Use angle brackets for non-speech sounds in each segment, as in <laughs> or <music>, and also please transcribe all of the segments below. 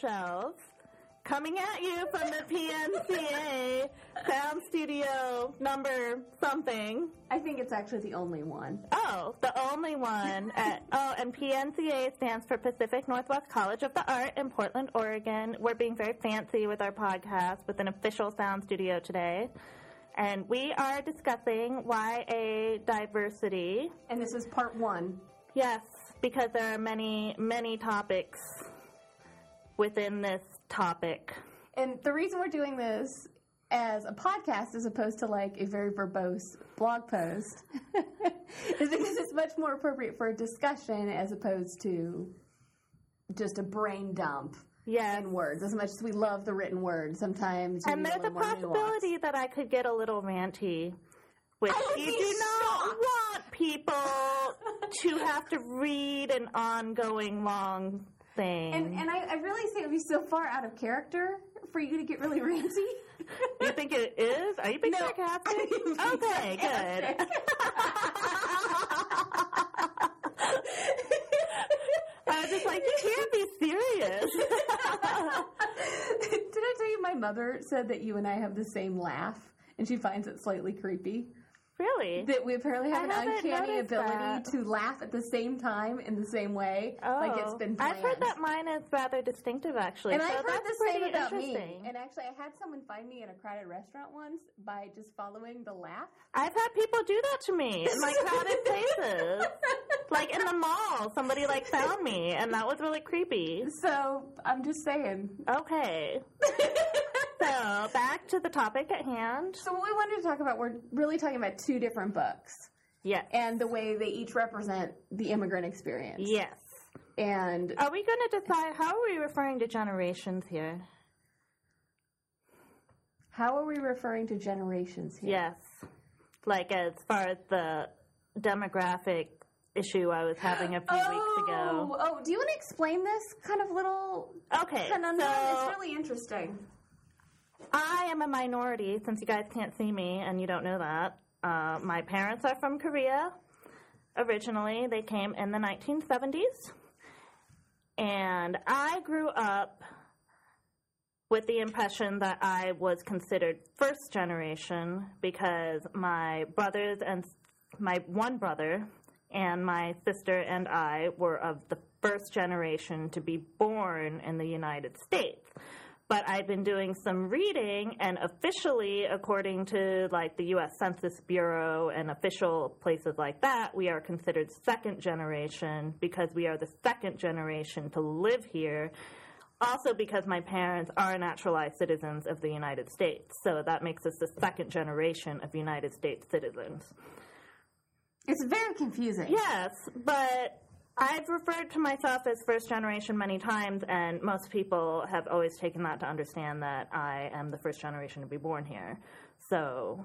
Shelves, coming at you from the PNCA Sound Studio number something. I think it's actually the only one. Oh, the only one. At, oh, and PNCA stands for Pacific Northwest College of the Art in Portland, Oregon. We're being very fancy with our podcast with an official sound studio today. And we are discussing YA diversity. And this is part one. Yes, because there are many, many topics within this topic. And the reason we're doing this as a podcast as opposed to like a very verbose blog post <laughs> is because it's much more appropriate for a discussion as opposed to just a brain dump Yes. in words. As much as we love the written word, sometimes And there's a possibility that I could get a little ranty, which I you do not want people to have to read an ongoing long thing. And, and I, I really say it would be so far out of character for you to get really ranty. <laughs> you think it is? Are you being No, sarcastic? <laughs> Okay, good. <laughs> I was just like, you can't be serious. Did I tell you my mother said that you and I have the same laugh and she finds it slightly creepy? Really? That we apparently have I an uncanny ability that. to laugh at the same time in the same way. Like it's oh. been planned. Oh. I've heard that mine is rather distinctive, actually. And so I've heard the same about me. And actually, I had someone find me in a crowded restaurant once by just following the laugh. I've had people do that to me in like crowded places, <laughs> like in the mall. Somebody like found me, and that was really creepy. So I'm just saying. Okay, <laughs> so back to the topic at hand. So what we wanted to talk about, we're really talking about two different books Yes, and the way they each represent the immigrant experience. yes. And Are we going to decide how are we referring to generations here? how are we referring to generations here? Yes, like as far as the demographic issue I was having a few weeks oh! ago. Oh, do you want to explain this kind of little Okay, conundrum? so it's really interesting. I am a minority since you guys can't see me and you don't know that. Uh, my parents are from Korea. Originally, they came in the 1970s. And I grew up with the impression that I was considered first generation because my brothers and my one brother and my sister and I were of the first generation to be born in the United States but I've been doing some reading, and officially, according to like the U.S. Census Bureau and official places like that, we are considered second generation because we are the second generation to live here. Also, because my parents are naturalized citizens of the United States, so that makes us the second generation of United States citizens. It's very confusing. Yes, but I've referred to myself as first generation many times, and most people have always taken that to understand that I am the first generation to be born here. So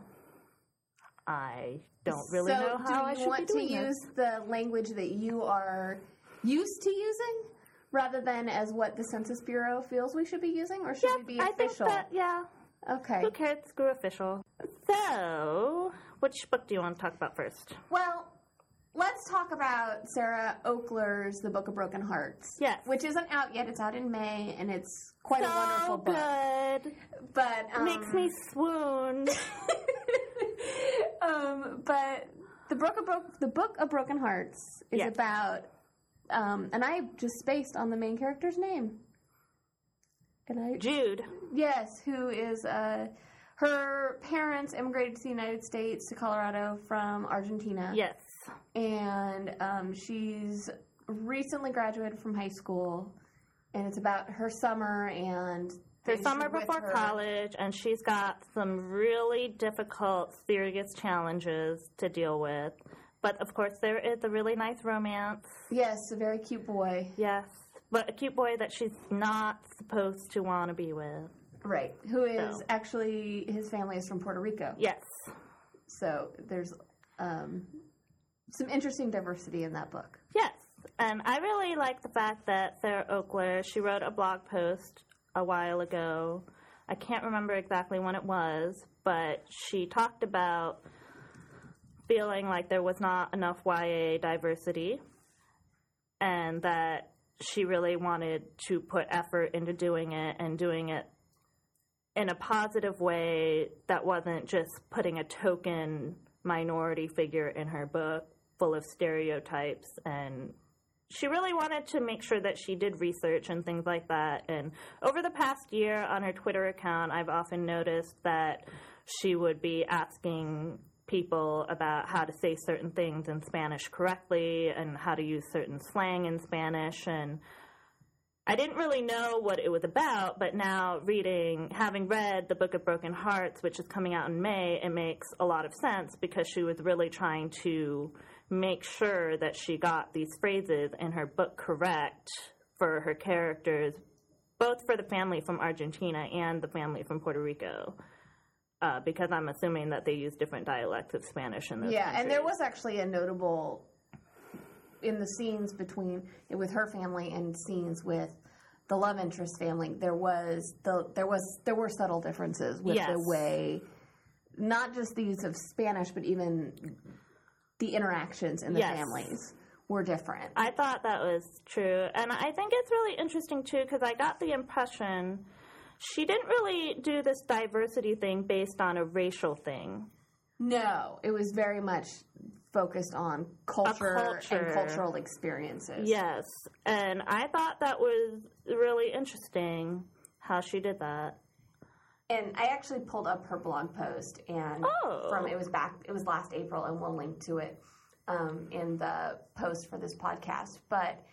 I don't really so know how do I should want be to doing use this. the language that you are used to using rather than as what the Census Bureau feels we should be using, or should we be official? I think that yeah. Okay. Who cares? Screw official. So, which book do you want to talk about first? Well, let's talk about Sarah Ockler's The Book of Broken Hearts. Yes. Which isn't out yet. It's out in May, and it's quite so a wonderful book. good. But um, Makes me swoon. <laughs> um, but the book of Bro- the book of Broken Hearts is Yes. about, um, and I just spaced on the main character's name. And I Jude. yes, who is uh, her parents immigrated to the United States to Colorado from Argentina. Yes. And um, she's recently graduated from high school, and it's about her summer and her things summer before her. college, and she's got some really difficult, serious challenges to deal with. But of course, there is a really nice romance. Yes, a very cute boy. Yes, but a cute boy that she's not supposed to want to be with. Right. Who is So. actually his family is from Puerto Rico. Yes. So there's um, some interesting diversity in that book. Yes. And I really like the fact that Sarah Ockler, she wrote a blog post a while ago. I can't remember exactly when it was, but she talked about feeling like there was not enough YA diversity and that she really wanted to put effort into doing it and doing it in a positive way that wasn't just putting a token minority figure in her book full of stereotypes and she really wanted to make sure that she did research and things like that. And over the past year on her twitter account i've often noticed that she would be asking people about how to say certain things in spanish correctly and how to use certain slang in spanish. And I didn't really know what it was about, but now reading, having read the Book of Broken Hearts, which is coming out in May, it makes a lot of sense because she was really trying to make sure that she got these phrases in her book correct for her characters, both for the family from Argentina and the family from Puerto Rico. Uh, because I'm assuming that they use different dialects of Spanish in those Yeah, and there was actually a notable in the scenes between with her family and scenes with the love interest family. There was the there was there were subtle differences with Yes. the way, not just the use of Spanish, but even the interactions in the Yes. families were different. I thought that was true. And I think it's really interesting, too, because I got the impression she didn't really do this diversity thing based on a racial thing. No, it was very much focused on culture, culture. and cultural experiences. Yes. And I thought that was really interesting how she did that. And I actually pulled up her blog post and Oh. from it was back it was last April and we'll link to it um, in the post for this podcast. But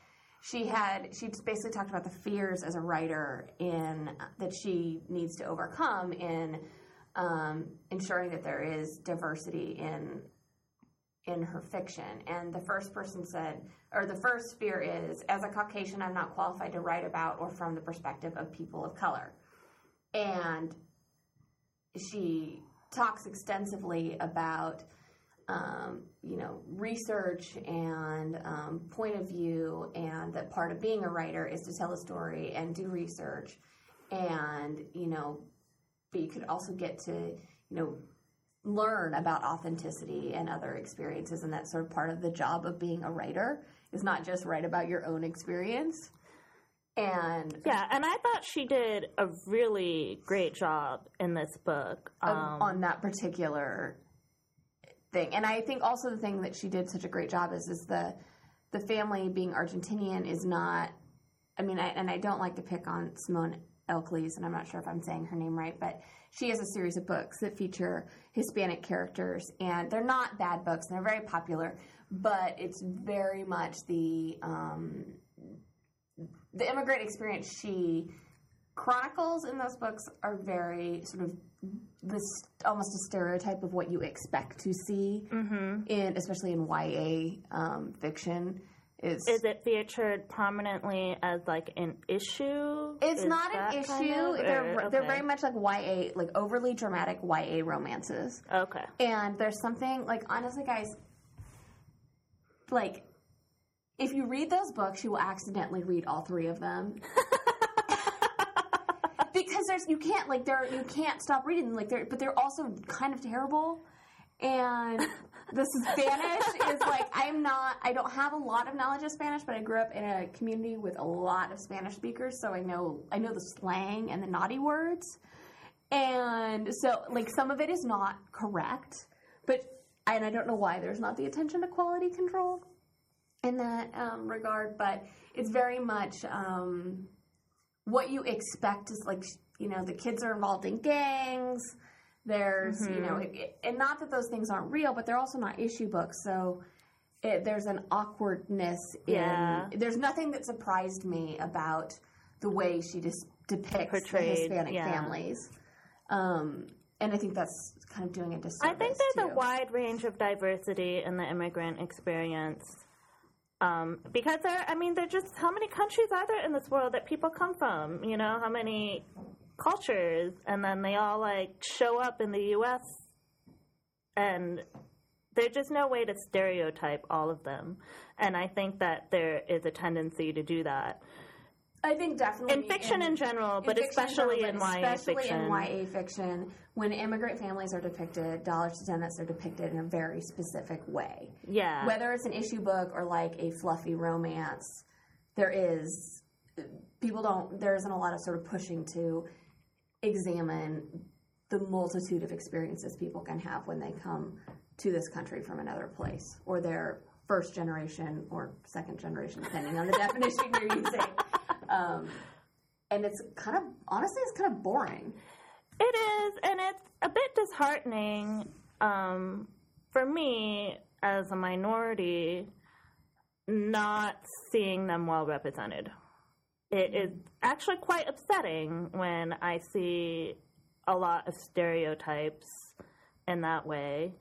she had she just basically talked about the fears as a writer in that she needs to overcome in um, ensuring that there is diversity in in her fiction. And the first person said, or the first fear is, as a Caucasian, I'm not qualified to write about or from the perspective of people of color. And she talks extensively about, um, you know, research and um, point of view, and that part of being a writer is to tell a story and do research, and you know, but you could also get to, you know, learn about authenticity and other experiences, and that's sort of part of the job of being a writer is not just write about your own experience. And Yeah, and I thought she did a really great job in this book. of- Um, on that particular thing. And I think also the thing that she did such a great job is is the the family being Argentinian is not. I mean, I, and I don't like to pick on Simone Elkeles, and I'm not sure if I'm saying her name right, but she has a series of books that feature Hispanic characters, and they're not bad books, and they're very popular, but it's very much the um, the immigrant experience she chronicles in those books are very sort of this almost a stereotype of what you expect to see in especially in YA um, fiction. Is is it featured prominently as like an issue? it's Is not an issue kind of- they're or- they're very much like YA like overly dramatic YA romances. Okay. and there's something like honestly guys like if you read those books you will accidentally read all three of them. <laughs> Because there's you can't like they're you can't stop reading them like they're but they're also kind of terrible. And the spanish is like i'm not i don't have a lot of knowledge of spanish but i grew up in a community with a lot of spanish speakers so i know i know the slang and the naughty words. And so like some of it is not correct but and i don't know why there's not the attention to quality control in that um, regard but it's very much um, what you expect is like you know the kids are involved in gangs there's you know it, it- and not that those things aren't real but they're also not issue books so it, there's an awkwardness in Yeah. there's nothing that surprised me about the way she just depicts Portrayed, the hispanic yeah. families um, and i think that's kind of doing a disservice I think there's too. a wide range of diversity in the immigrant experience. Um, because there, I mean, there just how many countries are there in this world that people come from? You know, how many cultures, and then they all like show up in the U.S. and there's just no way to stereotype all of them. And I think that there is a tendency to do that I think definitely in fiction in, general, but especially in YA especially fiction. in YA fiction, when immigrant families are depicted, dollars to donuts are depicted in a very specific way. Yeah. Whether it's an issue book or like a fluffy romance, there is people don't there isn't a lot of sort of pushing to examine the multitude of experiences people can have when they come to this country from another place or their first generation or second generation depending on the <laughs> definition you're using um, and it's kind of honestly it's kind of boring It is, and it's a bit disheartening um, for me as a minority not seeing them well represented. It is actually quite upsetting when I see a lot of stereotypes in that way.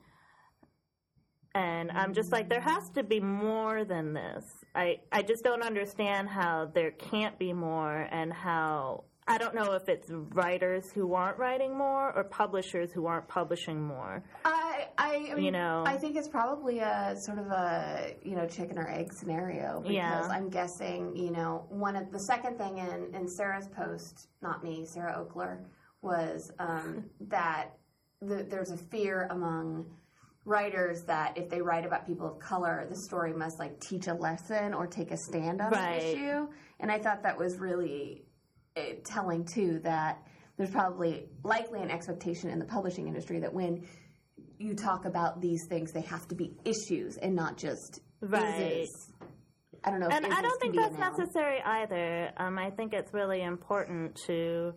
And I'm just like, there has to be more than this. I, I just don't understand how there can't be more and how I don't know if it's writers who aren't writing more or publishers who aren't publishing more. I, I, I mean, You know. I think it's probably a sort of a you know chicken or egg scenario because Yeah. I'm guessing you know one of the second thing in in Sarah's post, not me, Sarah Ockler, was um, <laughs> that the, there's a fear among writers that if they write about people of color, the story must like teach a lesson or take a stand on Right. the issue, and I thought that was really uh, telling too that there's probably likely an expectation in the publishing industry that when you talk about these things, they have to be issues and not just Right. I don't know. If And I don't think that's necessary either. Um, I think it's really important to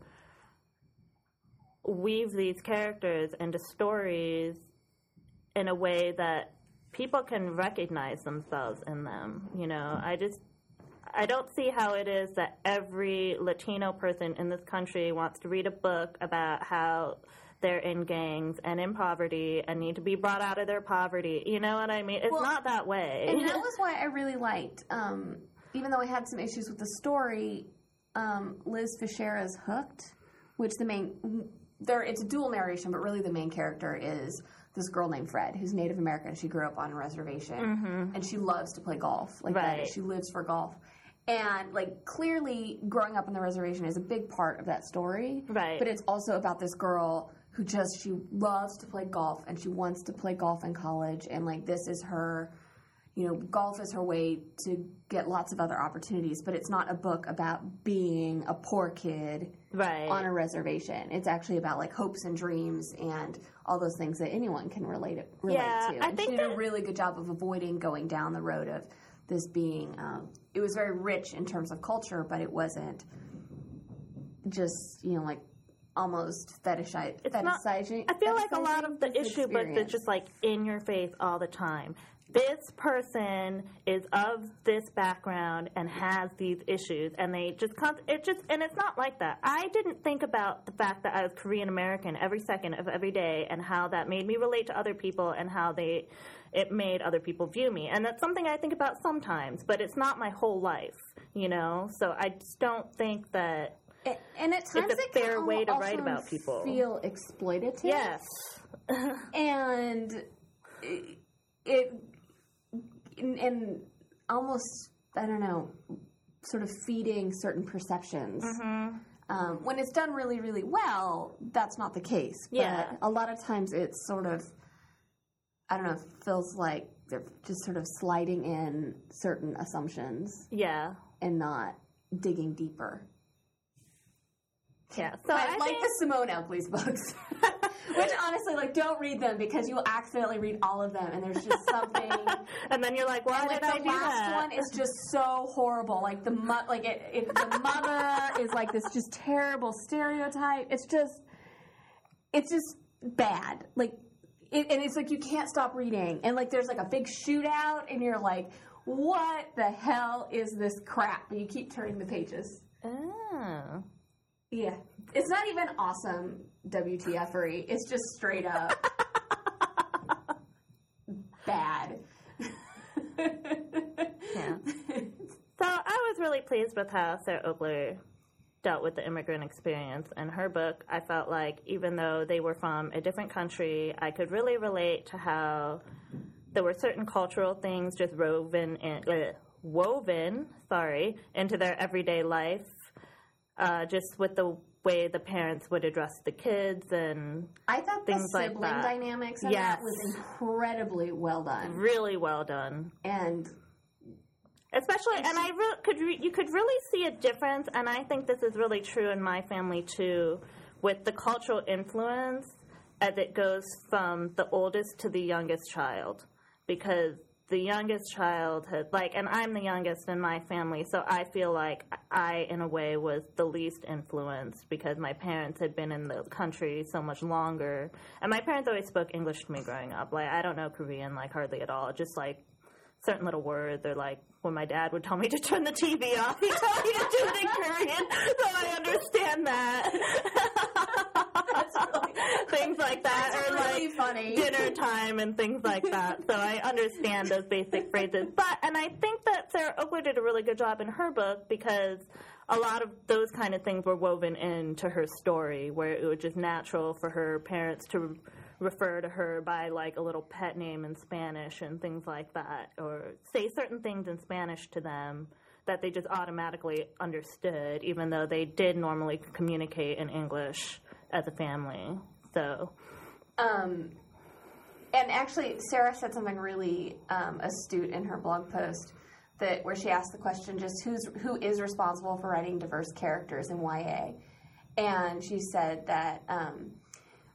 weave these characters into stories in a way that people can recognize themselves in them. You know, I just I don't see how it is that every Latino person in this country wants to read a book about how they're in gangs and in poverty and need to be brought out of their poverty. You know what I mean? It's Well, not that way. And that <laughs> was why I really liked, um, even though I had some issues with the story, um, Liz Fichera's Hooked, which the main, there it's a dual narration, but really the main character is this girl named Fred, who's Native American. She grew up on a reservation, mm-hmm. and she loves to play golf. Like that, Right. she lives for golf. And like clearly, growing up on the reservation is a big part of that story. Right. But it's also about this girl who just she loves to play golf and she wants to play golf in college and like this is her you know golf is her way to get lots of other opportunities but it's not a book about being a poor kid right. on a reservation it's actually about like hopes and dreams and all those things that anyone can relate it relate Yeah, to I and think she did a really good job of avoiding going down the road of this being um, it was very rich in terms of culture but it wasn't just you know like almost fetishize, not- fetishizing I feel like a lot of the issue, but experience. it's just like in your face all the time. This person is of this background and has these issues, and they just it just and it's not like that. I didn't think about the fact that I was Korean American every second of every day, and how that made me relate to other people, and how they it made other people view me, and that's something I think about sometimes, but it's not my whole life, you know. So I just don't think that. A- and at times a it can fair al- way to write about people. Feel exploitative. Yes. <laughs> and it, it and- and almost I don't know, sort of feeding certain perceptions. Mm-hmm. Um, when it's done really, really well, that's not the case. But Yeah. a lot of times it's sort of, I don't know, feels like they're just sort of sliding in certain assumptions Yeah. and not digging deeper. Yeah. So But I like the Simone Oakley's books, <laughs> which honestly, like, don't read them because you will accidentally read all of them, and there's just <laughs> something. and then you're like, why like did I do that? the last one is just so horrible. Like the mo- like it, it, the mother is like this just terrible stereotype. It's just, it's just bad. Like, it, and it's like you can't stop reading, and like there's like a big shootout, and you're like, what the hell is this crap? And you keep turning the pages. oh. Yeah. It's not even awesome WTFery. It's just straight up <laughs> bad. Yeah. <laughs> So I was really pleased with how Sarah Ockler dealt with the immigrant experience. In her book, I felt like even though they were from a different country, I could really relate to how there were certain cultural things just woven in, uh, woven, sorry, into their everyday life. Uh, just with the way the parents would address the kids and I thought the like sibling that. dynamics in Yes. that was incredibly well done. really well done. And especially and, i re- could re- you could really see a difference and i think this is really true in my family too with the cultural influence as it goes from the oldest to the youngest child because the youngest child had like and i'm the youngest in my family so i feel like i in a way was the least influenced because my parents had been in the country so much longer. And my parents always spoke english to me growing up. Like i don't know korean like hardly at all just like certain little words or like when my dad would tell me to turn the tv off he'd tell me to do it in korean so i understand that <laughs> things like that, That's or really like funny. dinner time and things like that. So I understand those basic phrases. But and I think that Sarah Oakwood did a really good job in her book because a lot of those kind of things were woven into her story, where it was just natural for her parents to refer to her by like a little pet name in Spanish and things like that, or say certain things in Spanish to them that they just automatically understood, even though they did normally communicate in English as a family. So, Um, and actually, Sarah said something really um, astute in her blog post that where she asked the question, just who's who is responsible for writing diverse characters in YA, and she said that. Um,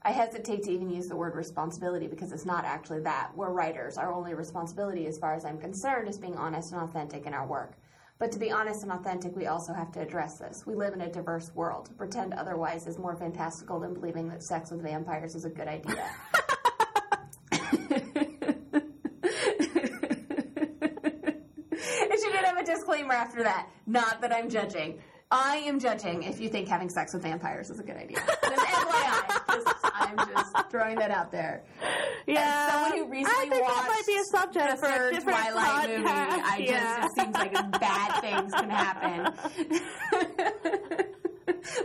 I hesitate to even use the word responsibility because it's not actually that. We're writers. Our only responsibility, as far as I'm concerned, is being honest and authentic in our work. But to be honest and authentic, we also have to address this. We live in a diverse world. Pretend otherwise is more fantastical than believing that sex with vampires is a good idea. and she did have a disclaimer after that. Not that I'm judging. I am judging if you think having sex with vampires is a good idea. FYI, I'm just throwing that out there. yeah, someone who recently I think watched that might be a subject the for a different Twilight movie, podcast. I just yeah. it seems like bad things can happen. <laughs>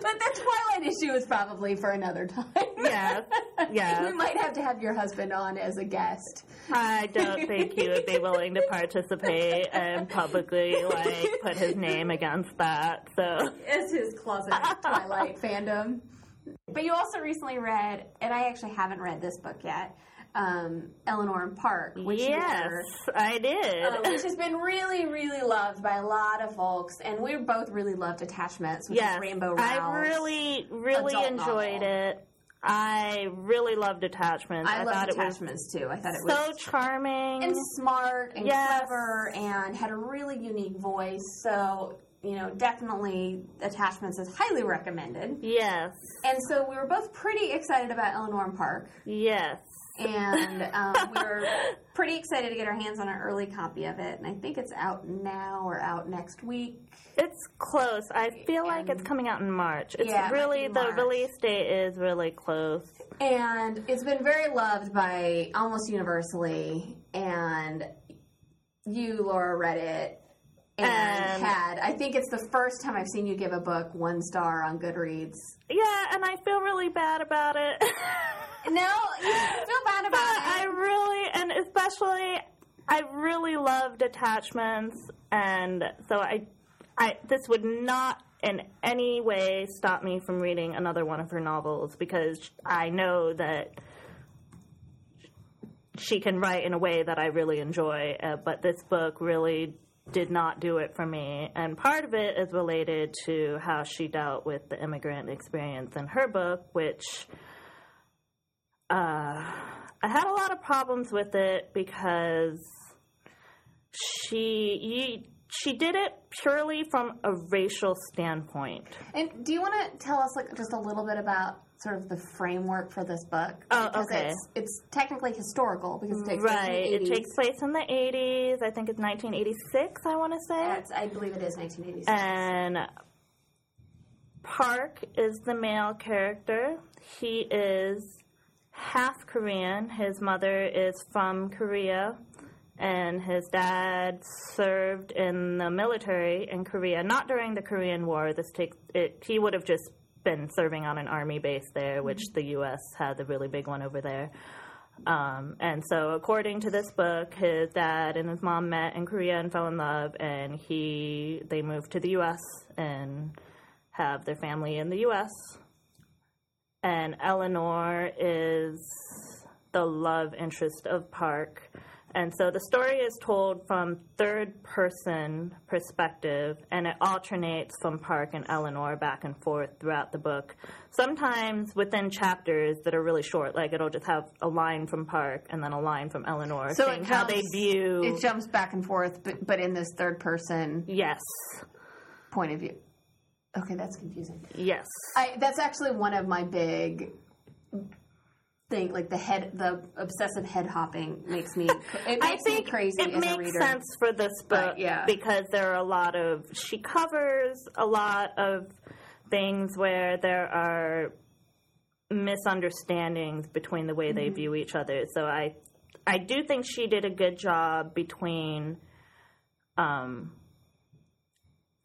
but the Twilight issue is probably for another time. Yes, <laughs> yes. we might have to have your husband on as a guest. I don't think he would be willing to participate and publicly like put his name against that. So as his closet <laughs> Twilight fandom. But you also recently read, and I actually haven't read this book yet, um, Eleanor and Park, which yes, were- I did. uh, which has been really, really loved by a lot of folks, and we both really loved Attachments, which yes, is Rainbow I really, really enjoyed novel. it. I really loved attachments. I, I, loved thought it was Attachments too. I thought it was so charming. and smart and Yes. clever and had a really unique voice. So you know, definitely Attachments is highly recommended. yes, And so we were both pretty excited about Eleanor and Park. yes. and um, we were <laughs> pretty excited to get our hands on an early copy of it. And I think it's out now or out next week. It's close. I feel like it's coming out in March. It's Yeah, really the March. release date is really close. And it's been very loved by almost universally. And you, Laura, read it. And, And- had, I think it's the first time I've seen you give a book one star on Goodreads. Yeah, and I feel really bad about it. <laughs> No, you feel bad but it. I really, and especially, I really loved attachments, and so I, I this would not in any way stop me from reading another one of her novels because I know that she can write in a way that I really enjoy. Uh, but this book really did not do it for me, and part of it is related to how she dealt with the immigrant experience in her book, which uh, I had a lot of problems with it because she she did it purely from a racial standpoint. And do you want to tell us like just a little bit about sort of the framework for this book? Oh, okay. It's, it's technically historical because it takes Right, place in it the 80s. takes place in the 80s. I think it's 1986. I want to say. That's- I believe it is 1986. And Park is the male character. He is half Korean. His mother is from Korea, and his dad served in the military in Korea. Not during the Korean War. This takes it. He would have just been serving on an army base there, which the U.S. had the really big one over there. Um, and so, according to this book, his dad and his mom met in Korea and fell in love, and he they moved to the U.S. and have their family in the U.S. And Eleanor is the love interest of Park, And so the story is told from third person perspective, and it alternates from Park and Eleanor back and forth throughout the book. Sometimes within chapters that are really short, like it'll just have a line from Park and then a line from Eleanor So saying it how they jumps- view. It jumps back and forth, but, but in this third person yes, point of view. Okay, that's confusing. yes. I, that's actually one of my big thing. Like the head, the obsessive head hopping makes me. <laughs> It makes I think me crazy it as a makes reader. sense for this book But, yeah. because there are a lot of she covers a lot of things where there are misunderstandings between the way they Mm-hmm. view each other. So I I do think she did a good job between um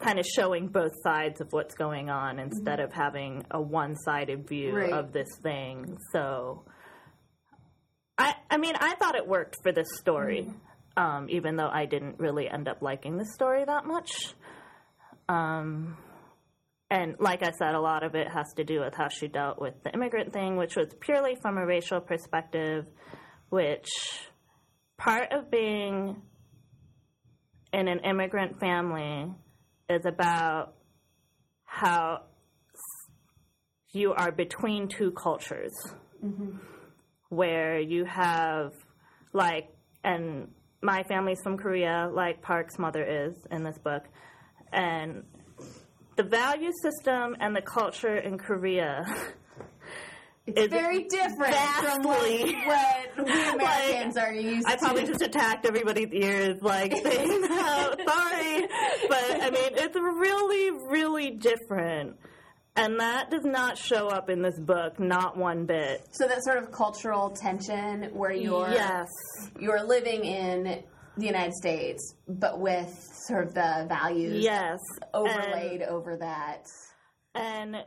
kind of showing both sides of what's going on instead of having a one-sided view Mm-hmm. Right. of this thing. So I I mean, I thought it worked for this story, um, even though I didn't really end up liking the story that much. Um, and like I said, a lot of it has to do with how she dealt with the immigrant thing, which was purely from a racial perspective, which part of being in an immigrant family is about how you are between two cultures where you have like and my family's from Korea like Park's mother is in this book. And the value system and the culture in Korea It's is very different from what, vastly- what we <laughs> Americans are used to. I probably just attacked everybody's ears, like <laughs> saying that. Sorry, but I mean it's really, really different, and that does not show up in this book, not one bit. so that sort of cultural tension where you're Yes, you're living in the United States, but with sort of the values yes, overlaid over that. and, and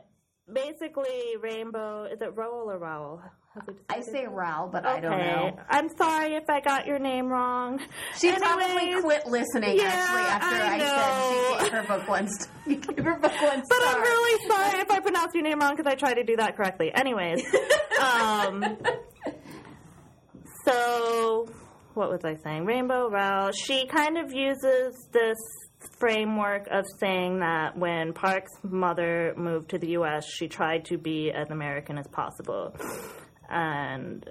basically, Rainbow is it Rowell or Rowell? How do you I say Raoul, but I don't know. I'm sorry if I got your name wrong. She probably quit listening Yeah, actually after I I, said she gave her book one star. <laughs> You gave her book one But star. I'm really sorry if I pronounced your name wrong because I tried to do that correctly. Anyways, <laughs> um, so what was I saying? Rainbow Rowell. She kind of uses this framework of saying that when Park's mother moved to the U.S., she tried to be as American as possible, and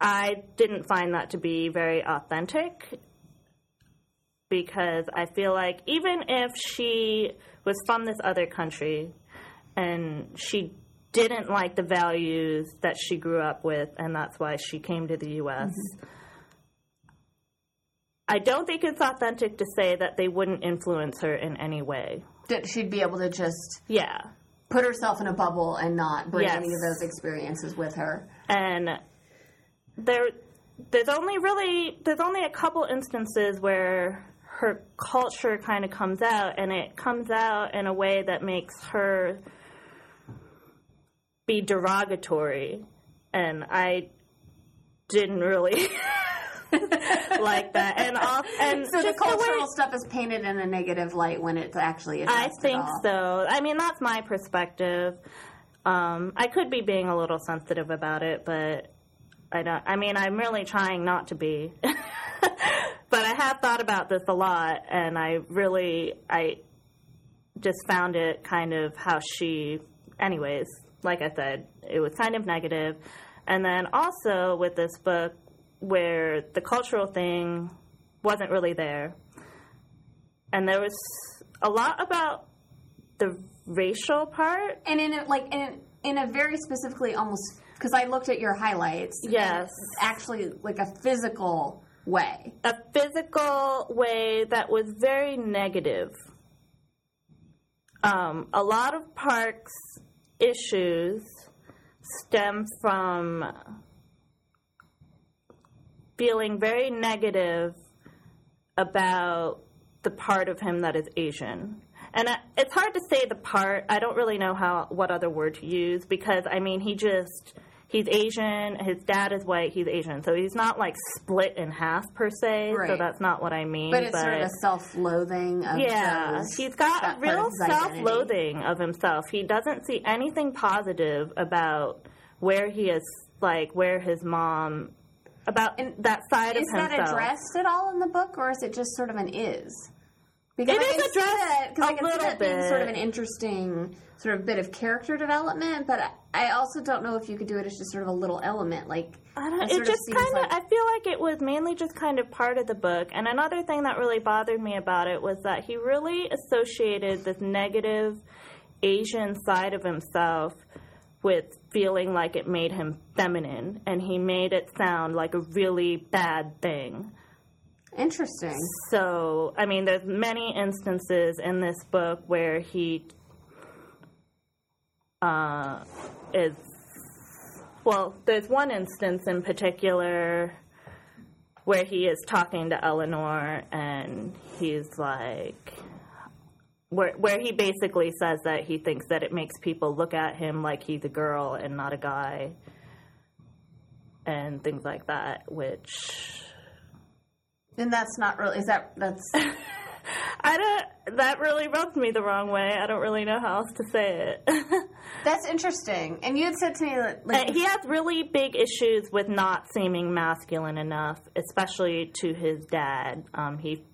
I didn't find that to be very authentic because I feel like even if she was from this other country and she didn't like the values that she grew up with and that's why she came to the US. I don't think it's authentic to say that they wouldn't influence her in any way. That she'd be able to just Yeah. Put herself in a bubble and not bring Yes. any of those experiences with her. and there there's only really there's only a couple instances where her culture kind of comes out and it comes out in a way that makes her be derogatory and i didn't really <laughs> <laughs> like that and off and So the just way- cultural stuff is painted in a negative light when it's actually I think all. so. I mean, that's my perspective. Um, I could be being a little sensitive about it, but I don't. I mean, I'm really trying not to be. <laughs> but I have thought about this a lot, and I really, I just found it kind of how she. Anyways, like I said, it was kind of negative, and then also with this book, where the cultural thing wasn't really there and there was a lot about the racial part. and in a, like in in a very specifically almost because I looked at your highlights. Yes. actually like a physical way. A physical way that was very negative. Um, a lot of Park's issues stem from feeling very negative about the part of him that is Asian. And I- it's hard to say the part. I don't really know how what other word to use because I mean he just he's Asian. His dad is white. He's Asian, so he's not like split in half per se. So that's not what I mean. But it's sort of a self-loathing of yeah, those- he's got real his identity. self-loathing of himself. He doesn't see anything positive about where he is, like where his mom about that side Is of himself. Is that addressed at all in the book, or is it just sort of an is? Because It I is addressed that, 'cause I a can see little that being sort of an interesting sort of bit of character development, but I- also don't know if you could do it as just sort of a little element, like I don't, it it sort of just kind of. like- I feel like it was mainly just kind of part of the book. And another thing that really bothered me about it was that he really associated this negative Asian side of himself with feeling like it made him feminine, and he made it sound like a really bad thing. interesting. So, I mean, there's many instances in this book where he uh, is. Well, there's one instance in particular where he is talking to Eleanor, and he's like. Where, where he basically says that he thinks that it makes people look at him like he's a girl and not a guy, and things like that, which And that's not really is that that's <laughs> I don't. That really rubs me the wrong way. I don't really know how else to say it. <laughs> that's interesting. And you had said to me that like Uh, he has really big issues with not seeming masculine enough, especially to his dad. Um, he,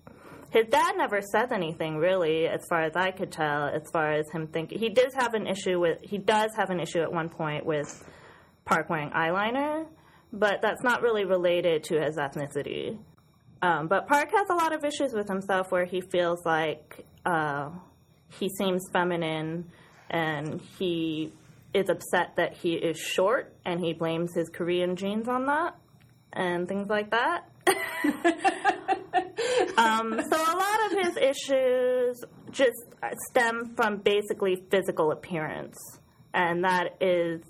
his dad never says anything really, as far as I could tell. As far as him thinking, he does have an issue with. He does have an issue at one point with Park wearing eyeliner, but that's not really related to his ethnicity. Um, but Park has a lot of issues with himself where he feels like uh, he seems feminine and he is upset that he is short and he blames his Korean genes on that and things like that. <laughs> um, so a lot of his issues just stem from basically physical appearance. And that is,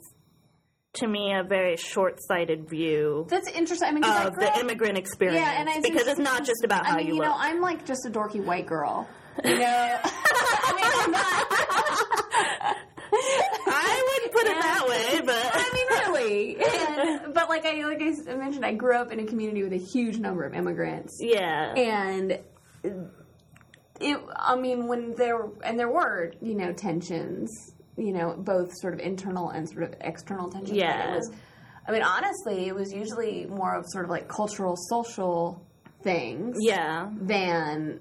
to me, a very short sighted view that's interesting. I mean, I of grew the immigrant experience Yeah, and I because it's not just about I how mean, you, you look. know, I'm like just a dorky white girl. You <laughs> know, <laughs> I mean, I'm not. I wouldn't put it that way, but I mean, really. <laughs> And, but like I like I mentioned, I grew up in a community with a huge number of immigrants, yeah, and it. I mean, when there and there were you know tensions, you know, both sort of internal and sort of external tensions. Yeah. it was. I mean, honestly, it was usually more of sort of like cultural, social things yeah, than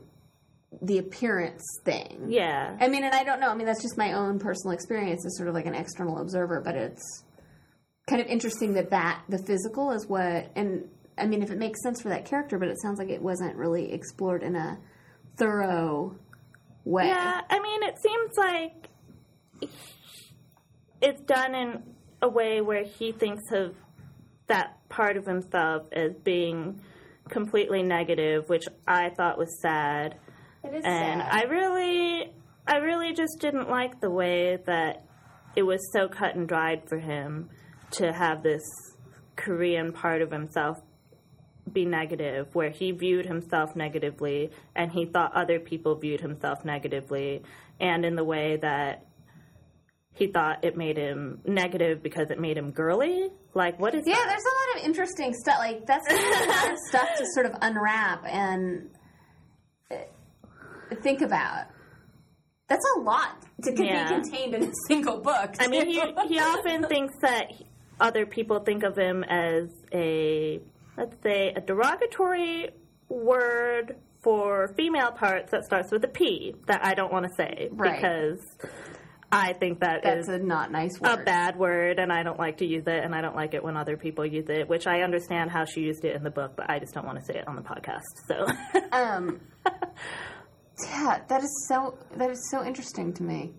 the appearance thing. yeah. I mean, and I don't know. I mean, that's just my own personal experience as sort of like an external observer, but it's kind of interesting that that the physical is what, and I mean, if it makes sense for that character, but it sounds like it wasn't really explored in a thorough way. Yeah, I mean, it seems like it's done in a way where he thinks of that part of himself as being completely negative, which I thought was sad. It And I really, I really just didn't like the way that it was so cut and dried for him to have this Korean part of himself be negative, where he viewed himself negatively and he thought other people viewed himself negatively, and in the way that he thought it made him negative because it made him girly. Like, what is yeah, that? there's a lot of interesting stuff. Like that's <laughs> a lot of stuff to sort of unwrap and uh, think about. That's a lot to Yeah. be contained in a <laughs> single book. I mean, he, <laughs> he often thinks that he- other people think of him as a, let's say, a derogatory word for female parts that starts with a P that I don't want to say Right. because I think that that's is a not nice word. a bad word and I don't like to use it and I don't like it when other people use it, which I understand how she used it in the book, but I just don't want to say it on the podcast. So Um, <laughs> yeah, that is so that is so interesting to me.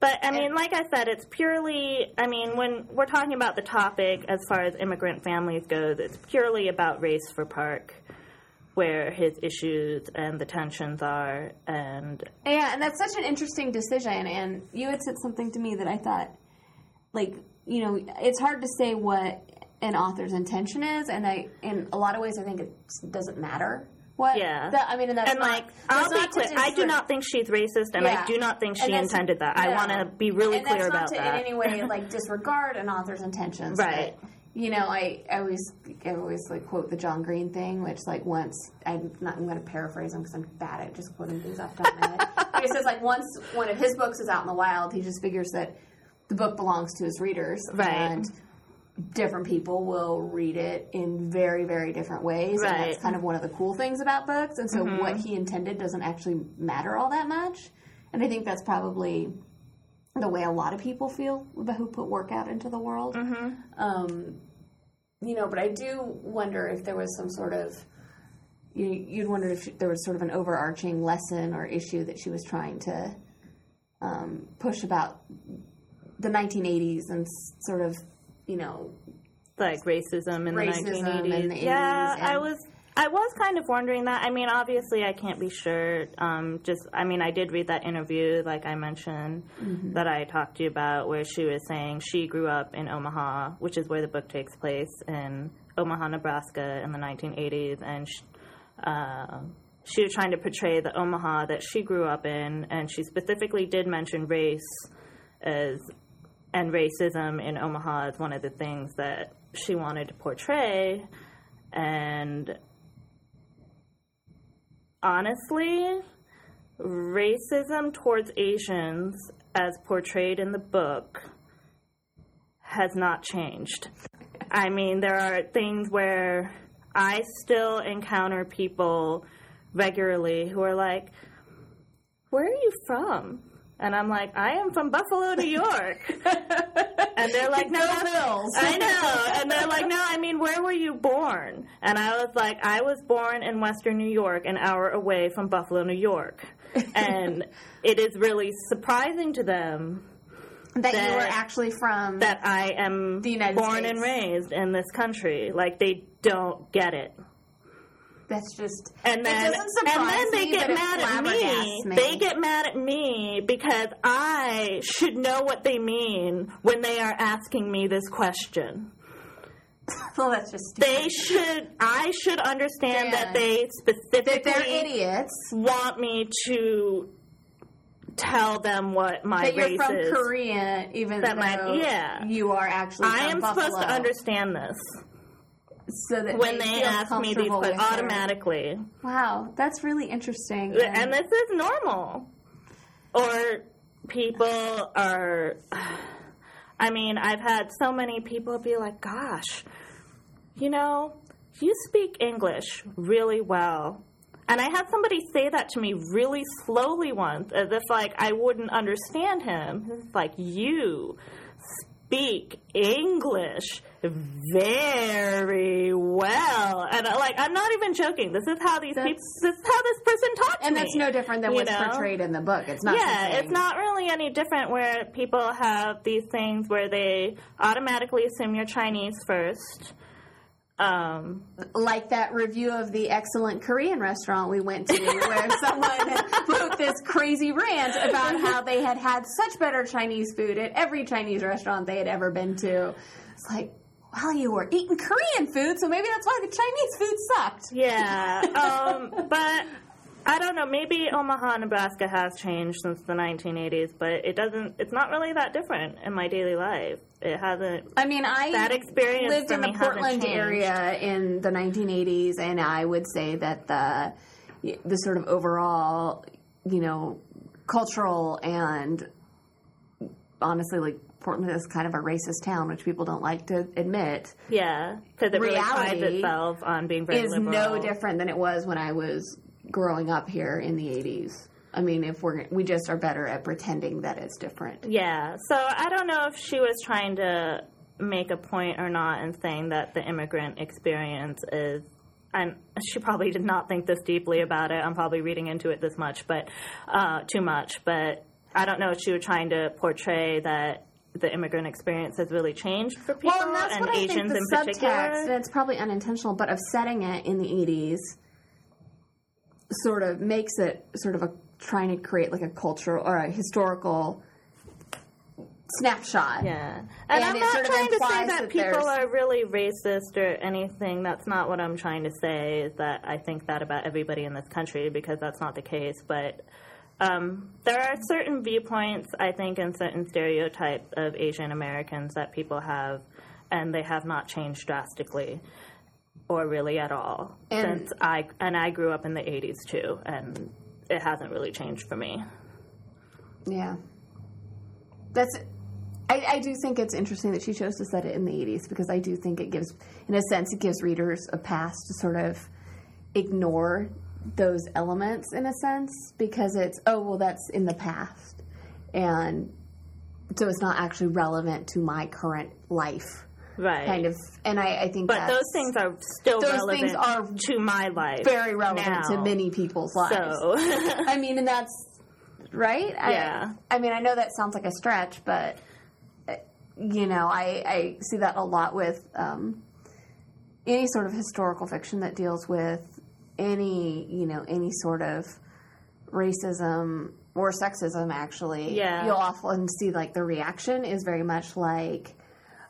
But I mean, like I said, it's purely. I mean, when we're talking about the topic as far as immigrant families goes, it's purely about race for Park, where his issues and the tensions are, and Yeah, and that's such an interesting decision. And you had said something to me that I thought, like, you know, it's hard to say what an author's intention is, and I, in a lot of ways, I think it doesn't matter. What? Yeah. That, I mean, and that's and not, like I'll be clear, I do not think she's racist, and Yeah. I do not think she intended that. I want to be really and clear that's about not to that. in any way like disregard an author's intentions. Right. but, you know, I, I always I always like quote the John Green thing, which like once I'm not I'm going to paraphrase him because I'm bad at just quoting things off the top of my head. <laughs> But he says like once one of his books is out in the wild, he just figures that the book belongs to his readers, Right. And different people will read it in very, very different ways. And Right. Mm-hmm. that's kind of one of the cool things about books. And so what he intended doesn't actually matter all that much. And I think that's probably the way a lot of people feel about who put work out into the world. Mm-hmm. Um, you know, but I do wonder if there was some sort of you, you'd wonder if she, there was sort of an overarching lesson or issue that she was trying to um, push about the 1980s and sort of, you know, like racism in Racism the 1980s. in the yeah, 80s I was I was kind of wondering that. I mean, obviously, I can't be sure. Um, just, I mean, I did read that interview, like I mentioned, Mm-hmm. that I talked to you about, where she was saying she grew up in Omaha, which is where the book takes place in Omaha, Nebraska, in the 1980s, and. She, uh, she was trying to portray the Omaha that she grew up in, and she specifically did mention race as and racism in Omaha is one of the things that she wanted to portray. And honestly, racism towards Asians, as portrayed in the book, has not changed. I mean, there are things where I still encounter people regularly who are like, Where are you from? And I'm like, I am from Buffalo, New York. <laughs> and they're like, No, that's- I know. And they're like, No, I mean, where were you born? And I was like, I was born in Western New York, an hour away from Buffalo, New York. <laughs> And it is really surprising to them that, you That- were actually from. that I am The United born States. and raised in this country. Like they don't get it. That's just. And then it doesn't surprise and then they me, get mad at me. me. They get mad at me because I should know what they mean when they are asking me this question. <laughs> well, that's just. Stupid. They should I should understand Yeah. that they that specifically they're idiots. want me to tell them what my That you're race from is. Korea, even That my- though yeah. you are actually. I am Buffalo, supposed to understand this so that when they feel ask me these questions automatically. Wow, that's really interesting. and this is normal. Or people are. <sighs> I mean, I've had so many people be like, "Gosh, you know, you speak English really well." And I had somebody say that to me really slowly once, as if like I wouldn't understand him. It's like you speak English very well, and uh, like I'm not even joking. This is how these people. This is how this person talks to and me. that's no different than what's know? portrayed in the book. It's not. Yeah, it's not really any different where people have these things where they automatically assume you're Chinese first. Um, like that review of the excellent Korean restaurant we went to, <laughs> where someone wrote this crazy rant about how they had had such better Chinese food at every Chinese restaurant they had ever been to. It's like, well, you were eating Korean food, so maybe that's why the Chinese food sucked. yeah, <laughs> um, but I don't know. Maybe Omaha, Nebraska has changed since the 1980s, but it doesn't. It's not really that different in my daily life. It hasn't. I mean, I That experience lived in the Portland area in the 1980s, and I would say that the the sort of overall, you know, cultural and honestly, like Portland is kind of a racist town, which people don't like to admit, Yeah, because it really prides Reality itself on being very is liberal. no different than it was when I was growing up here in the 80s. I mean, if we're we just are better at pretending that it's different. Yeah, so I don't know if she was trying to make a point or not in saying that the immigrant experience is. And she probably did not think this deeply about it. I'm probably reading into it this much, but uh, too much. But I don't know if she was trying to portray that the immigrant experience has really changed for people Well, and that's what I think Asians the in subtext, particular. and it's probably unintentional, but of setting it in the 80s sort of makes it sort of a trying to create like a cultural or a historical snapshot. Yeah, and, And I'm not trying to say that, that people there's- are really racist or anything. That's not what I'm trying to say. Is that I think that about everybody in this country because that's not the case. But um, there are certain viewpoints, I think, and certain stereotypes of Asian Americans that people have, and they have not changed drastically. Or really at all And- since I and I grew up in the '80s too, and it hasn't really changed for me. Yeah. That's I, I do think it's interesting that she chose to set it in the 80s because I do think it gives, in a sense, it gives readers a pass to sort of ignore those elements in a sense because it's, oh, well, that's in the past. And so it's not actually relevant to my current life. Right. Kind of, and I, I think But those things are still Those relevant things are to my life. very relevant to many people's lives. So, <laughs> I mean, and that's right. Yeah. I, I mean, I know that sounds like a stretch, but uh, you know, I, I see that a lot with um, any sort of historical fiction that deals with any, you know, any sort of racism or sexism. Actually, Yeah. you'll often see like the reaction is very much like,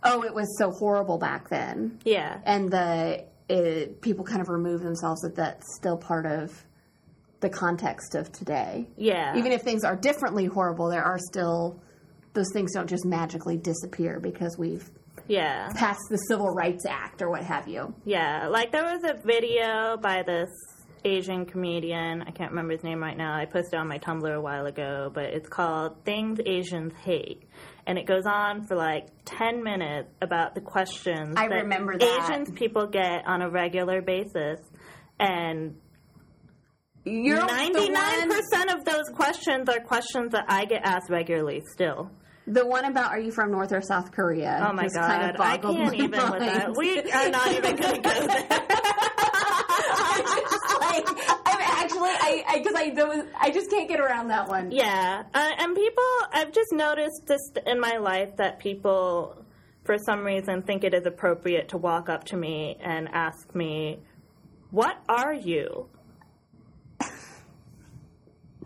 "Oh, it was so horrible back then." yeah. and the it, people kind of remove themselves that that's still part of the context of today. Yeah. Even if things are differently horrible, there are still those things don't just magically disappear because we've yeah. passed the Civil Rights Act or what have you. Yeah, like there was a video by this Asian comedian. I can't remember his name right now. I posted on my Tumblr a while ago, but it's called Things Asians Hate. And it goes on for like 10 minutes about the questions I that remember that. Asians people get on a regular basis. And You're 99% one, of those questions are questions that I get asked regularly still. the one about are you from North or South Korea? Oh my god, kind of I can't even with that. We are not even going to go <laughs> there. I'm just like I because I, don't I just can't get around that one. Yeah, uh, and people, I've just noticed this in my life that people, for some reason, think it is appropriate to walk up to me and ask me, "What are you?"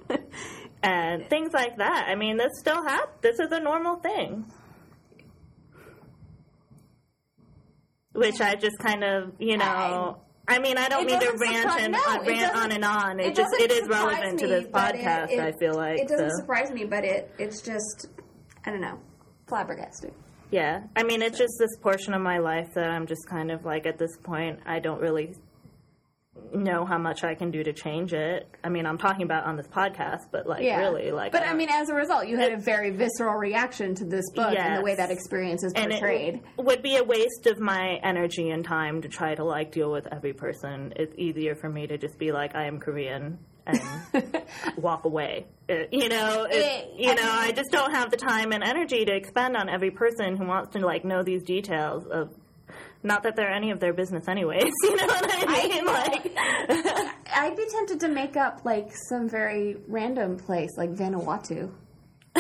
<laughs> and things like that. I mean, this still happens. This is a normal thing. Which I just kind of, you know. I mean, I don't mean to rant and no, uh, rant on and on. It, it just it is relevant to me, this but it- podcast. it- I feel like it doesn't so. surprise me, but it it's just I don't know. Flabbergasting. Yeah, I mean, it's just this portion of my life that I'm just kind of like at this point, I don't really know how much I can do to change it. I mean, I'm talking about on this podcast, but like really, like, But uh, I mean, as a result, you had a very visceral reaction to this book and the way that experience is portrayed. would be a waste of my energy and time to try to like deal with every person. It's easier for me to just be like, I am Korean and <laughs> walk away. It- you know, it, It- you I know, mean- I just don't have the time and energy to expend on every person who wants to like know these details of. Not that they're any of their business, anyways. <laughs> You know what I mean? like, <laughs> I'd be tempted to make up like some very random place, like Vanuatu. <laughs>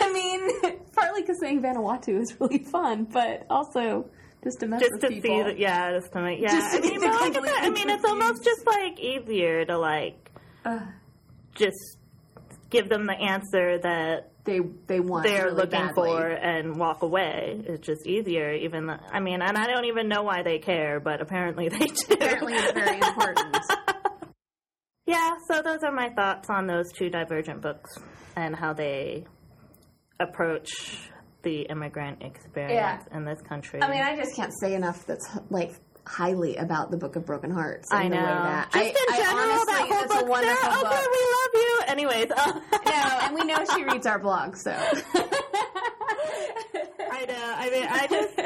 I mean, partly because saying Vanuatu is really fun, but also just to mess just with to people. see that, yeah, just to make, yeah. Just to I mean, but like I mean, it's almost just like easier to like Ugh. just give them the answer that they they want they're really looking badly. for and walk away. It's just easier, even. I mean, and I don't even know why they care, but apparently <laughs> they do. Apparently, it's very important. <laughs> yeah. So those are my thoughts on those two divergent books and how they approach the immigrant experience in this country. I mean, I just can't say enough that's like highly about the Book of Broken Hearts. I know. that Just I, in I general, honestly, that whole book. wonderful Sarah, book. okay, we love. Anyways, uh, <laughs> no, and we know she reads our blog, so. I know. I mean, I just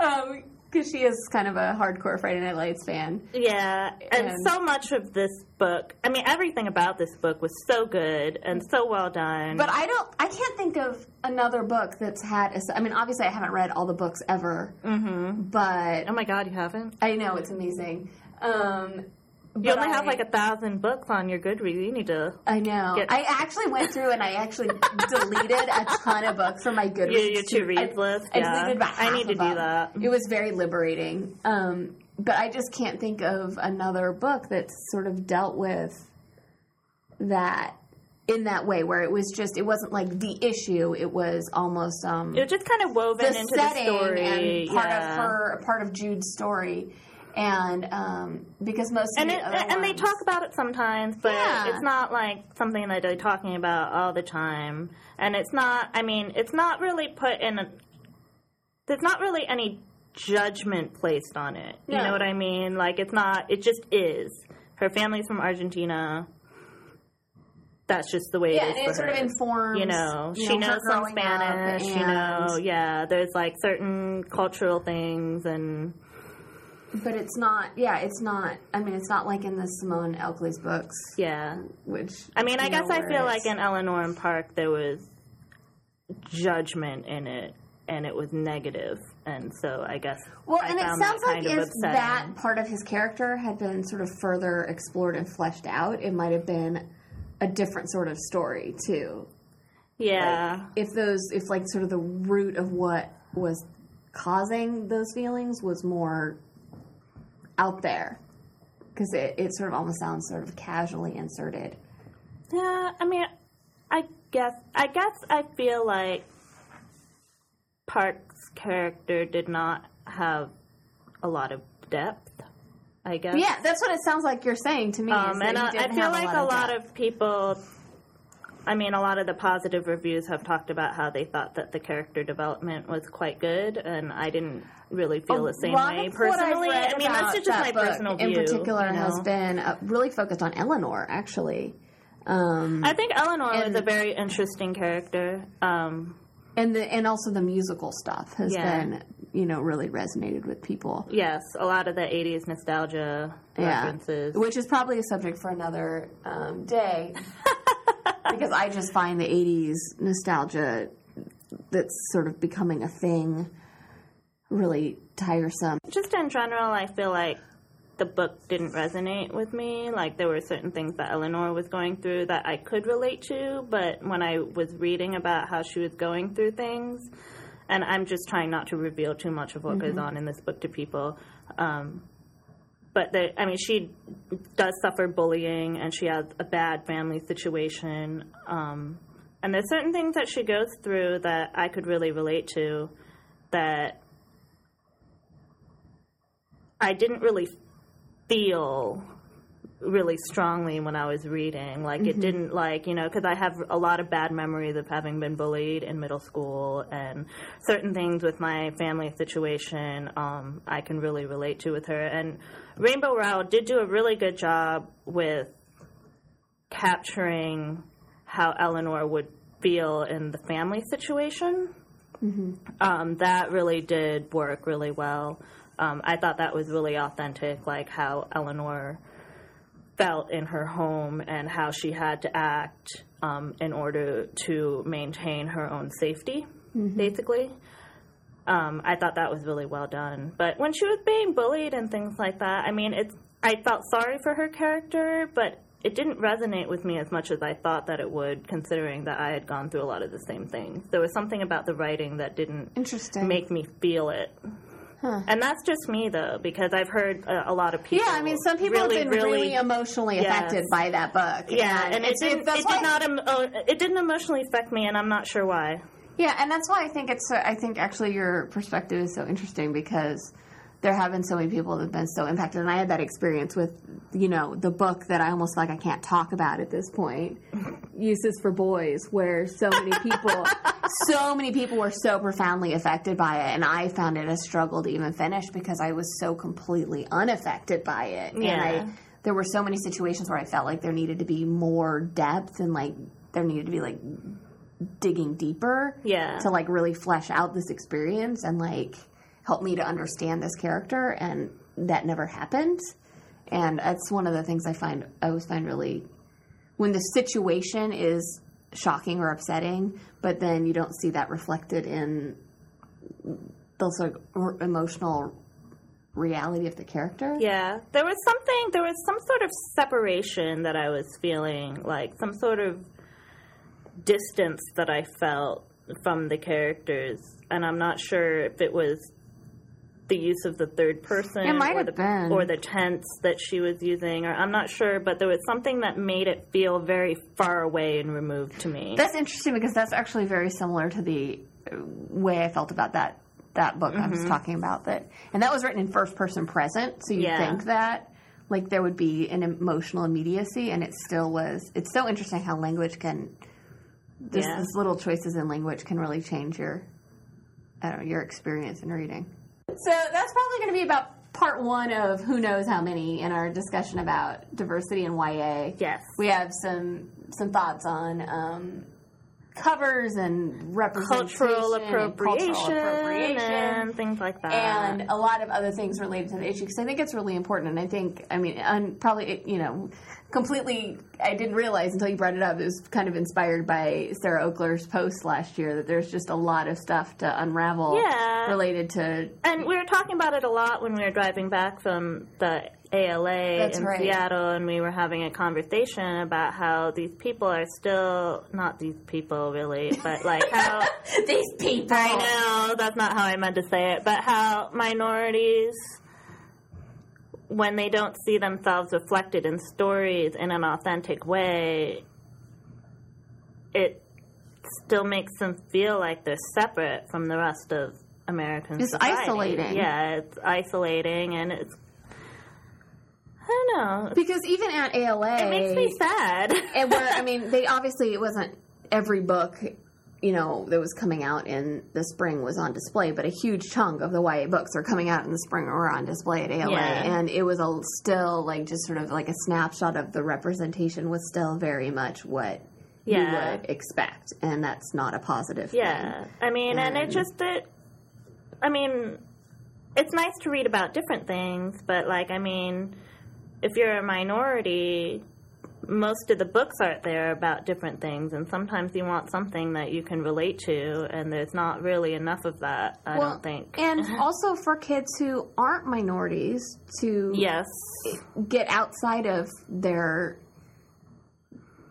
<laughs> um, because she is kind of a hardcore Friday Night Lights fan. yeah, and And- so much of this book. I mean, everything about this book was so good and so well done. But I don't, I can't think of another book that's had. A, I mean, obviously, I haven't read all the books ever, mm-hmm. but Oh my God, you haven't? I know it's amazing. Um, You only have like a thousand books on your Goodreads. You need to. I know. Get- I actually went through and I actually <laughs> deleted a ton of books from my Goodreads. Your, your to- I- list. I yeah, deleted about I need to do them. that. It was very liberating. Um, but I just can't think of another book that's sort of dealt with that in that way, where it was just it wasn't like the issue. It was almost um, It was just kind of woven the into the story. and part yeah. of her, part of Jude's story, and um, because most of and it, and they talk about it sometimes, but Yeah. it's not like something that they're talking about all the time. And it's not. I mean, it's not really put in. A, there's not really any judgment placed on it. You No. know what I mean? Like it's not. It just is. Her family's from Argentina. that's just the way Yeah, it and it sort her. of informs. you know, you she know, knows some Spanish. You know, yeah. There's like certain cultural things, and But it's not. Yeah, it's not. I mean, it's not like in the Simone Elkeles' books, yeah. which. I mean, I guess I feel like in Eleanor and Park there was judgment in it, and it was negative, and so I guess. Well, I and it sounds like if that part of his character had been sort of further explored and fleshed out, it might have been a different sort of story too. Yeah, If those, if like sort of the root of what was causing those feelings was more out there, because it, it sort of almost sounds sort of casually inserted. yeah. I mean, I guess I guess I feel like Park's character did not have a lot of depth. I guess. Yeah, that's what it sounds like you're saying to me. Um, and I, I feel like a a lot, lot of people, I mean, a lot of the positive reviews have talked about how they thought that the character development was quite good, and I didn't really feel the same way personally. I mean, that's just my that book personal in view. In particular you has been uh, really focused on Eleanor, actually. Um, I think Eleanor was and- a very interesting character. Um, and the and also the musical stuff has Yeah. been you know really resonated with people. yes, a lot of the '80s nostalgia Yeah, references. which is probably a subject for another um, day, <laughs> because I just find the '80s nostalgia that's sort of becoming a thing really tiresome. just in general, I feel like the book didn't resonate with me. Like there were certain things that Eleanor was going through that I could relate to, but when I was reading about how she was going through things, and I'm just trying not to reveal too much of what goes on in this book to people. Um, but the, I mean, she does suffer bullying, and she has a bad family situation. Um, and there's certain things that she goes through that I could really relate to. That I didn't really feel really strongly when I was reading. Like Mm-hmm. it didn't like you know because I have a lot of bad memories of having been bullied in middle school and certain things with my family situation. Um, I can really relate to with her and Rainbow Rowell did do a really good job with capturing how Eleanor would feel in the family situation. Um, that really did work really well. Um, I thought that was really authentic, like how Eleanor felt in her home and how she had to act um, in order to maintain her own safety, basically. Um, I thought that was really well done. But when she was being bullied and things like that, I mean, it's I felt sorry for her character, but it didn't resonate with me as much as I thought that it would, considering that I had gone through a lot of the same things. There was something about the writing that didn't Interesting. make me feel it. And that's just me, though, because I've heard a, a lot of people. yeah, I mean, some people really, have been really, really emotionally Yes. affected by that book. yeah, and it it's- didn't. that's It did not. uh, It didn't emotionally affect me, and I'm not sure why. Yeah, and that's why I think it's. So, I think actually your perspective is so interesting because there have been so many people that have been so impacted, and I had that experience with, you know, the book that I almost like I can't talk about at this point, Uses for Boys, where so many people, <laughs> so many people were so profoundly affected by it, and I found it a struggle to even finish because I was so completely unaffected by it, and Yeah. I. There were so many situations where I felt like there needed to be more depth and like there needed to be like digging deeper Yeah. to like really flesh out this experience and like help me to understand this character and that never happened and that's one of the things i find i always find really when the situation is shocking or upsetting but then you don't see that reflected in the sort of emotional reality of the character Yeah, there was something. There was some sort of separation that I was feeling, like some sort of distance that I felt from the characters, and I'm not sure if it was the use of the third person It might or have the been. or the tense that she was using, or I'm not sure, but there was something that made it feel very far away and removed to me. That's interesting because that's actually very similar to the way I felt about that that book I was mm-hmm. talking about. That and that was written in first person present, so you Yeah. think that like there would be an emotional immediacy, and it still was. It's so interesting how language can just Yeah. these little choices in language can really change your I don't know your experience in reading. So that's probably going to be about part one of who knows how many in our discussion about diversity in YA. Yes. We have some some thoughts on um, covers and representation, Cultural and appropriation, cultural appropriation, and things like that. and a lot of other things related to the issue because I think it's really important. And I think, I mean, and probably, you know, completely, I didn't realize until you brought it up, it was kind of inspired by Sarah Ockler's post last year that there's just a lot of stuff to unravel Yeah. related to. And we were talking about it a lot when we were driving back from the ALA That's in right. Seattle, and we were having a conversation about how these people are still not these people really, but like how <laughs> These people! I know that's not how I meant to say it, but how minorities, when they don't see themselves reflected in stories in an authentic way, it still makes them feel like they're separate from the rest of American It's society. It's isolating. Yeah, it's isolating, and it's. I don't know. Because even at ALA, It makes me sad. and where I mean, they obviously it wasn't every book, you know, that was coming out in the spring was on display, but a huge chunk of the YA books are coming out in the spring or on display at ALA, Yeah. and it was a, still like just sort of like a snapshot of the representation was still very much what you would expect, and that's not a positive. Yeah, thing. I mean, and, it just it. I mean, it's nice to read about different things, but like, I mean, if you're a minority, most of the books out there about different things, and sometimes you want something that you can relate to, and there's not really enough of that. I Well, don't think. And <laughs> also for kids who aren't minorities to yes, get outside of their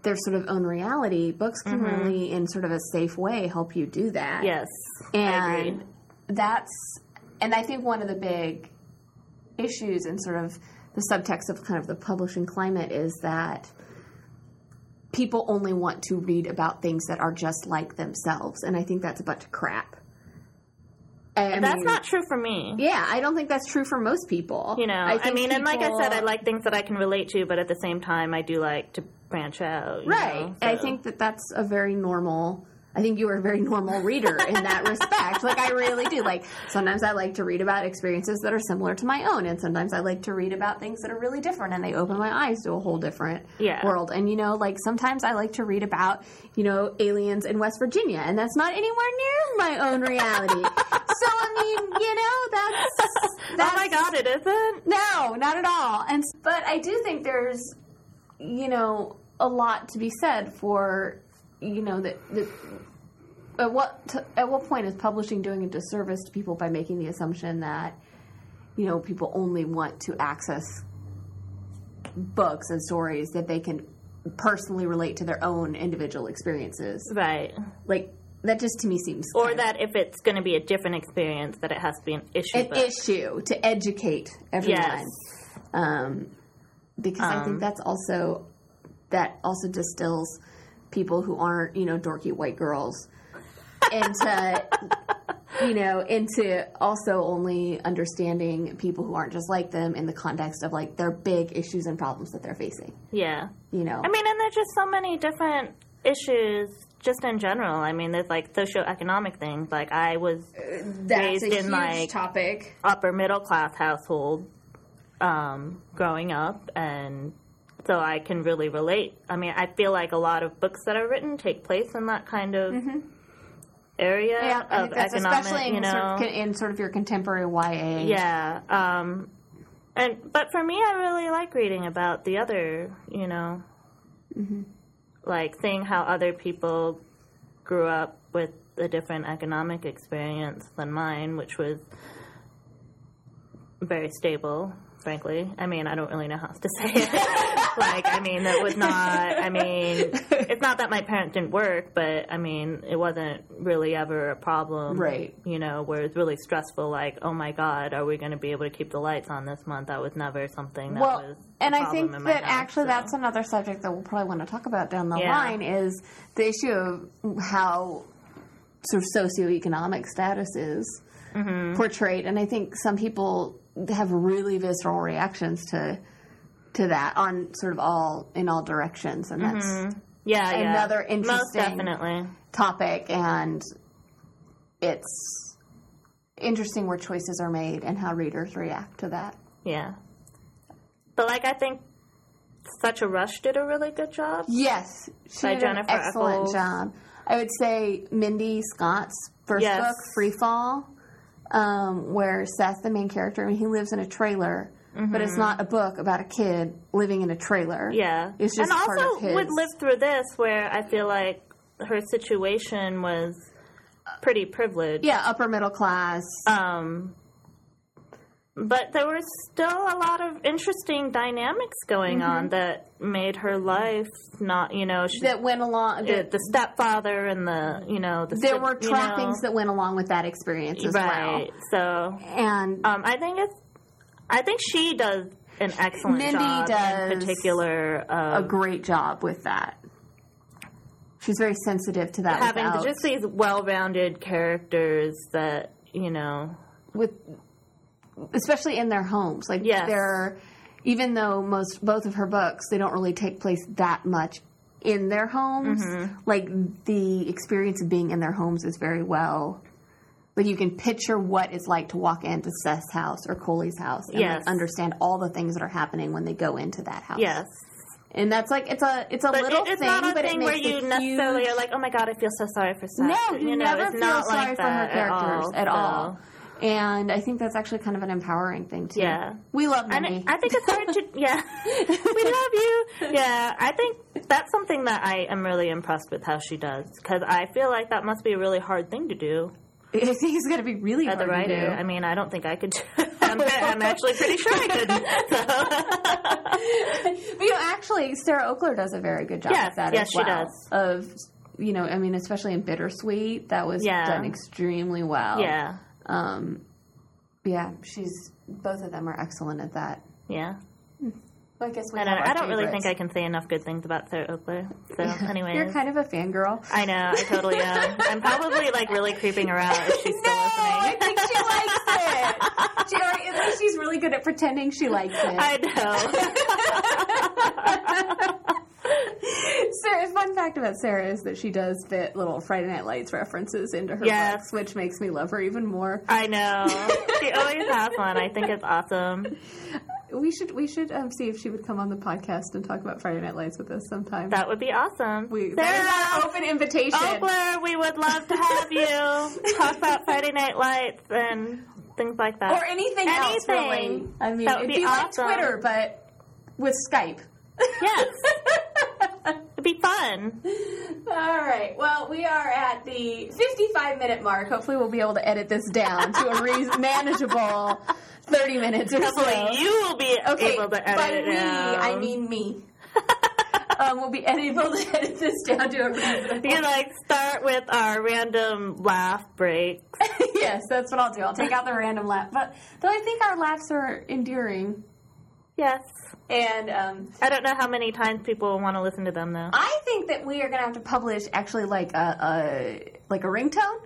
their sort of own reality, books can mm-hmm. really, in sort of a safe way, help you do that. yes, and that's and I think one of the big issues and sort of the subtext of kind of the publishing climate is that people only want to read about things that are just like themselves, and I think that's a bunch of crap. I That's mean, not true for me. Yeah, I don't think that's true for most people. You know, I, think mean, and like I said, I like things that I can relate to, but at the same time, I do like to branch out. you Right. know, I think that that's a very normal. I think you are a very normal reader in that <laughs> respect. Like I really do. Like sometimes I like to read about experiences that are similar to my own, and sometimes I like to read about things that are really different, and they open my eyes to a whole different Yeah. world. And you know, like sometimes I like to read about you know aliens in West Virginia, and that's not anywhere near my own reality. <laughs> so I mean, you know, that's, that's oh my god, it isn't. It? No, not at all. And but I do think there's, you know, a lot to be said for, you know, that that at what t- at what point is publishing doing a disservice to people by making the assumption that, you know, people only want to access books and stories that they can personally relate to their own individual experiences. Right. Like that just to me seems Or that if it's going to be a different experience, that it has to be an issue an book. issue to educate everyone. Yes. Um, because I think Um, that's also that also distills people who aren't you know dorky white girls into you know into also only understanding people who aren't just like them in the context of like their big issues and problems that they're facing. Yeah. You know, I mean, and there's just so many different issues just in general. I mean, there's like socioeconomic things. Like I was that's raised in, like- topic. upper middle class household um, growing up, and so I can really relate. I mean, I feel like a lot of books that are written take place in that kind of area Yeah, of economic. especially in, you know, sort of, in sort of your contemporary YA. Yeah. Um, and but for me, I really like reading about the other, you know, like seeing how other people grew up with a different economic experience than mine, which was very stable. Frankly, I mean, I don't really know how to say it. <laughs> like, I mean, that was not. I mean, it's not that my parents didn't work, but I mean, it wasn't really ever a problem Right. you know, where it's really stressful, like, oh my God, are we going to be able to keep the lights on this month? That was never something that well, was. and I think that house, actually so. that's another subject that we'll probably want to talk about down the Yeah. line is the issue of how sort of socioeconomic status is Mm-hmm. portrayed, and I think some people have really visceral reactions to to that on sort of all in all directions, and that's mm-hmm. yeah, yeah. another Most interesting- definitely. topic, and it's interesting where choices are made and how readers react to that. Yeah. But like I think Such a Rush did a really good job. Yes, she By did an Jennifer excellent Echols. job. I would say Mindi Scott's first Yes. book, Free Fall, um, where Seth's the main character. I mean, he lives in a trailer, but it's not a book about a kid living in a trailer. Mm-hmm. Yeah. It's just and part also would live through this where I feel like her situation was pretty privileged. yeah, upper middle class. Um, but there was still a lot of interesting dynamics going Mm-hmm. on that made her life not, you know, she, that went along. That, the stepfather and the, you know, the there step- were you trappings know, that went along with that experience as right. So. And um, I think it's, I think she does an excellent Mindi job does in particular. a great job with that. She's very sensitive to that. having without- just these well-rounded characters that you know with especially in their homes like Yes. they're even though most both of her books they don't really take place that much in their homes Mm-hmm. like the experience of being in their homes is very well like you can picture what it's like to walk into Seth's house or Coley's house and Yes. like, understand all the things that are happening when they go into that house. yes and that's like it's a it's a but little it, it's thing, not a but thing it where makes you necessarily huge- are like oh my god i feel so sorry for Seth. no, you, know, never feel not sorry like for her characters at all, so- And I think that's actually kind of an empowering thing too. Yeah. we love And Mindi. it- I think it's hard to, <laughs> yeah. we love you. Yeah, I think that's something that I am really impressed with how she does because I feel like that must be a really hard thing to do <laughs> I think it's going to be really hard to writer. do. I mean, I don't think I could. do <laughs> I'm, I'm actually pretty sure I could. So. but you know, actually, Sarah Ockler does a very good job Yes, of that yes, as she well. does. Of you know, I mean, especially in Bittersweet, that was Yeah. done extremely well. yeah, Um, yeah, she's both of them are excellent at that. yeah. Well, I guess we I don't, I don't really think. I can say enough good things about Sarah Ockler. So, <laughs> anyways. You're kind of a fangirl. I know, I totally am. <laughs> I'm probably like really creeping her out if she's still No, I think she likes it. She, or at least she's really good at pretending she likes it. I know. <laughs> Sarah, fun fact about Sarah is that she does fit little Friday Night Lights references into her Yes. books, which makes me love her even more. I know. She always has one. I think it's awesome. <laughs> We should we should um, see if she would come on the podcast and talk about Friday Night Lights with us sometime. That would be awesome. we, that is Sarah our open invitation. Ockler, we would love to have you talk about Friday Night Lights and things like that. or anything, else, Anything. really. I mean, That would it'd be be like. Twitter, but with Skype. Yes. <laughs> Be fun. All right. Well, we are at the 55 minute mark. Hopefully, we'll be able to edit this down to a <laughs> re- manageable 30 minutes or so. Hopefully, you will be Okay, able to by edit we, it down. I mean me. <laughs> um, we'll be able to edit this down to a reasonable. you can like start with our random laugh break. <laughs> yes, that's what I'll do. I'll take out the random laugh, but though I think our laughs are endearing, Yes. and um, I don't know how many times people want to listen to them though. I think that we are going to have to publish actually like a, a like a ringtone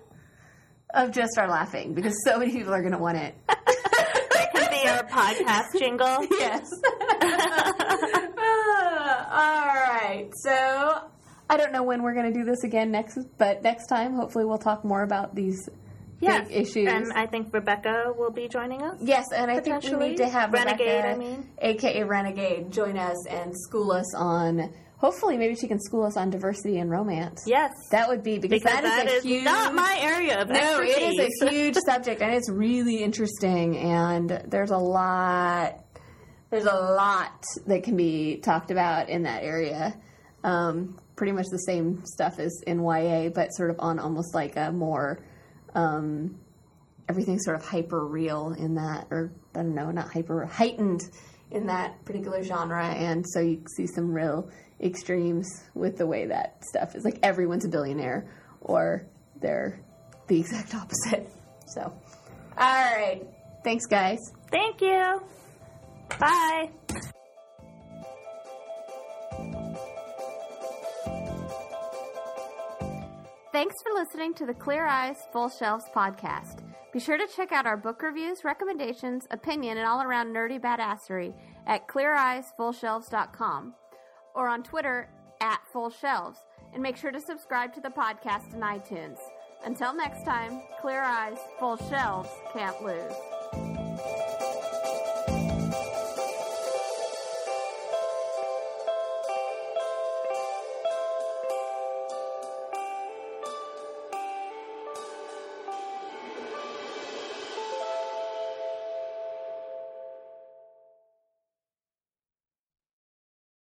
of just our laughing because so many people are going to want it. <laughs> That could be our podcast jingle. <laughs> yes. <laughs> all right. So I don't know when we're going to do this again next, but next time, hopefully, we'll talk more about these Yes. big issues. And I think Rebecca will be joining us. yes, and I think we need to have Renegade, Rebecca, I mean. aka Renegade, join us and school us on. Hopefully, maybe she can school us on diversity and romance. Yes. That would be because, because that is, a huge. not my area of no, expertise. it is a <laughs> huge subject, and it's really interesting. And there's a lot, there's a lot that can be talked about in that area. Um, pretty much the same stuff as in YA, but sort of on almost like a more um, everything's sort of hyper real in that, or I don't know, not hyper heightened in that particular genre. And so you see some real extremes with the way that stuff is. Like everyone's a billionaire, or they're the exact opposite. <laughs> So, all right. Thanks, guys. Thank you. Bye. Thanks for listening to the Clear Eyes Full Shelves podcast. Be sure to check out our book reviews, recommendations, opinion, and all around nerdy badassery at cleareyesfullshelves.com or on Twitter at Full Shelves. And make sure to subscribe to the podcast in iTunes. Until next time, clear eyes, full shelves can't lose.